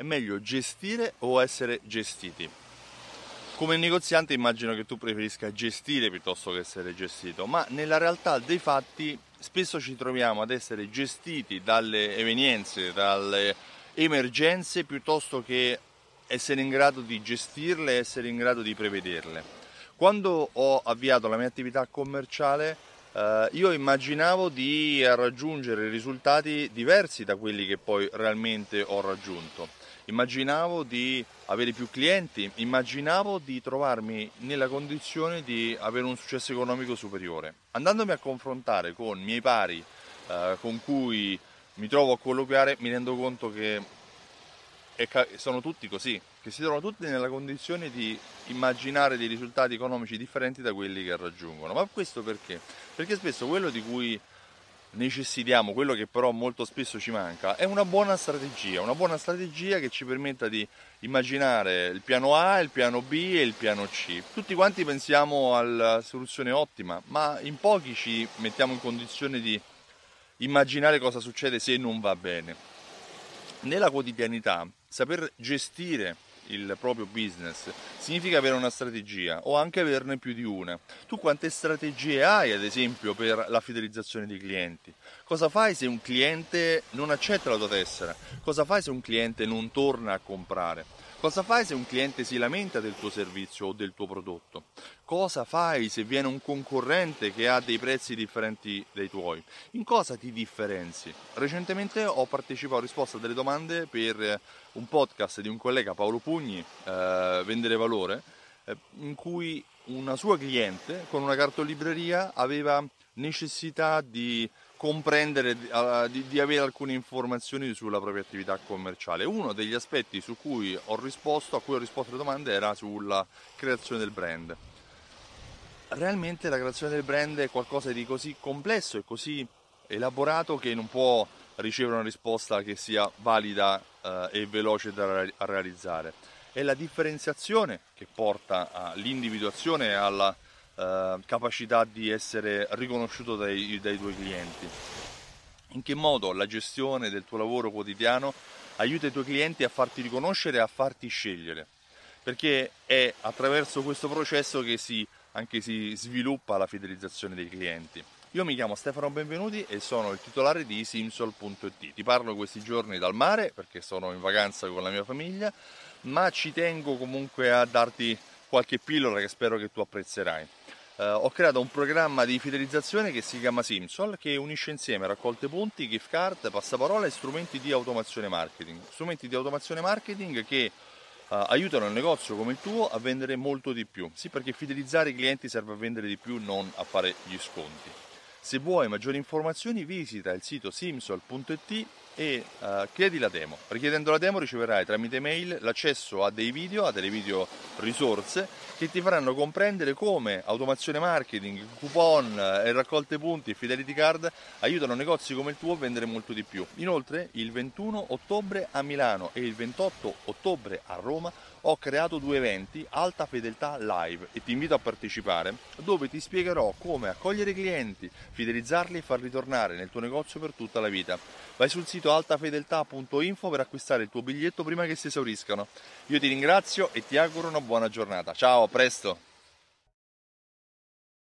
È meglio gestire o essere gestiti? Come negoziante immagino che tu preferisca gestire piuttosto che essere gestito, ma nella realtà dei fatti spesso ci troviamo ad essere gestiti dalle evenienze, dalle emergenze piuttosto che essere in grado di gestirle, essere in grado di prevederle. Quando ho avviato la mia attività commerciale eh, io immaginavo di raggiungere risultati diversi da quelli che poi realmente ho raggiunto immaginavo di avere più clienti, immaginavo di trovarmi nella condizione di avere un successo economico superiore. Andandomi a confrontare con miei pari eh, con cui mi trovo a colloquiare, mi rendo conto che sono tutti così, che si trovano tutti nella condizione di immaginare dei risultati economici differenti da quelli che raggiungono. Ma questo perché? Perché spesso quello di cui necessitiamo, quello che però molto spesso ci manca, è una buona strategia, una buona strategia che ci permetta di immaginare il piano A, il piano B e il piano C. Tutti quanti pensiamo alla soluzione ottima, ma in pochi ci mettiamo in condizione di immaginare cosa succede se non va bene. Nella quotidianità, saper gestire il proprio business significa avere una strategia o anche averne più di una. Tu quante strategie hai ad esempio per la fidelizzazione dei clienti? Cosa fai se un cliente non accetta la tua tessera? Cosa fai se un cliente non torna a comprare? Cosa fai se un cliente si lamenta del tuo servizio o del tuo prodotto? Cosa fai se viene un concorrente che ha dei prezzi differenti dai tuoi? In cosa ti differenzi? Recentemente ho partecipato, ho risposto a delle domande per un podcast di un collega Paolo Pugni, eh, Vendere Valore, eh, in cui una sua cliente con una cartolibreria aveva necessità di comprendere, di, di, avere alcune informazioni sulla propria attività commerciale. Uno degli aspetti su cui ho risposto, a cui ho risposto alle domande era sulla creazione del brand. Realmente la creazione del brand è qualcosa di così complesso e così elaborato che non può ricevere una risposta che sia valida eh, e veloce da realizzare. È la differenziazione che porta all'individuazione e alla eh, capacità di essere riconosciuto dai, dai tuoi clienti. In che modo la gestione del tuo lavoro quotidiano aiuta i tuoi clienti a farti riconoscere e a farti scegliere? Perché è attraverso questo processo che si, anche si sviluppa la fidelizzazione dei clienti. Io mi chiamo Stefano Benvenuti e sono il titolare di Simsol.it. Ti parlo questi giorni dal mare perché sono in vacanza con la mia famiglia, ma ci tengo comunque a darti qualche pillola che spero che tu apprezzerai eh, ho creato un programma di fidelizzazione che si chiama Simsol che unisce insieme raccolte punti, gift card, passaparola e strumenti di automazione marketing. Strumenti di automazione marketing che Uh, aiutano il negozio come il tuo a vendere molto di più. Sì, perché fidelizzare i clienti serve a vendere di più, non a fare gli sconti. Se vuoi maggiori informazioni visita il sito simsol.it e uh, chiedi la demo. Richiedendo la demo riceverai tramite mail l'accesso a dei video, a delle video risorse che ti faranno comprendere come automazione marketing, coupon eh, e raccolte punti e fidelity card aiutano negozi come il tuo a vendere molto di più. Inoltre il 21 ottobre a Milano e il 28 ottobre a Roma ho creato due eventi Alta Fedeltà Live e ti invito a partecipare dove ti spiegherò come accogliere clienti, fidelizzarli e farli tornare nel tuo negozio per tutta la vita. Vai sul sito altafedeltà.info per acquistare il tuo biglietto prima che si esauriscano. Io ti ringrazio e ti auguro una buona giornata. Ciao, a presto!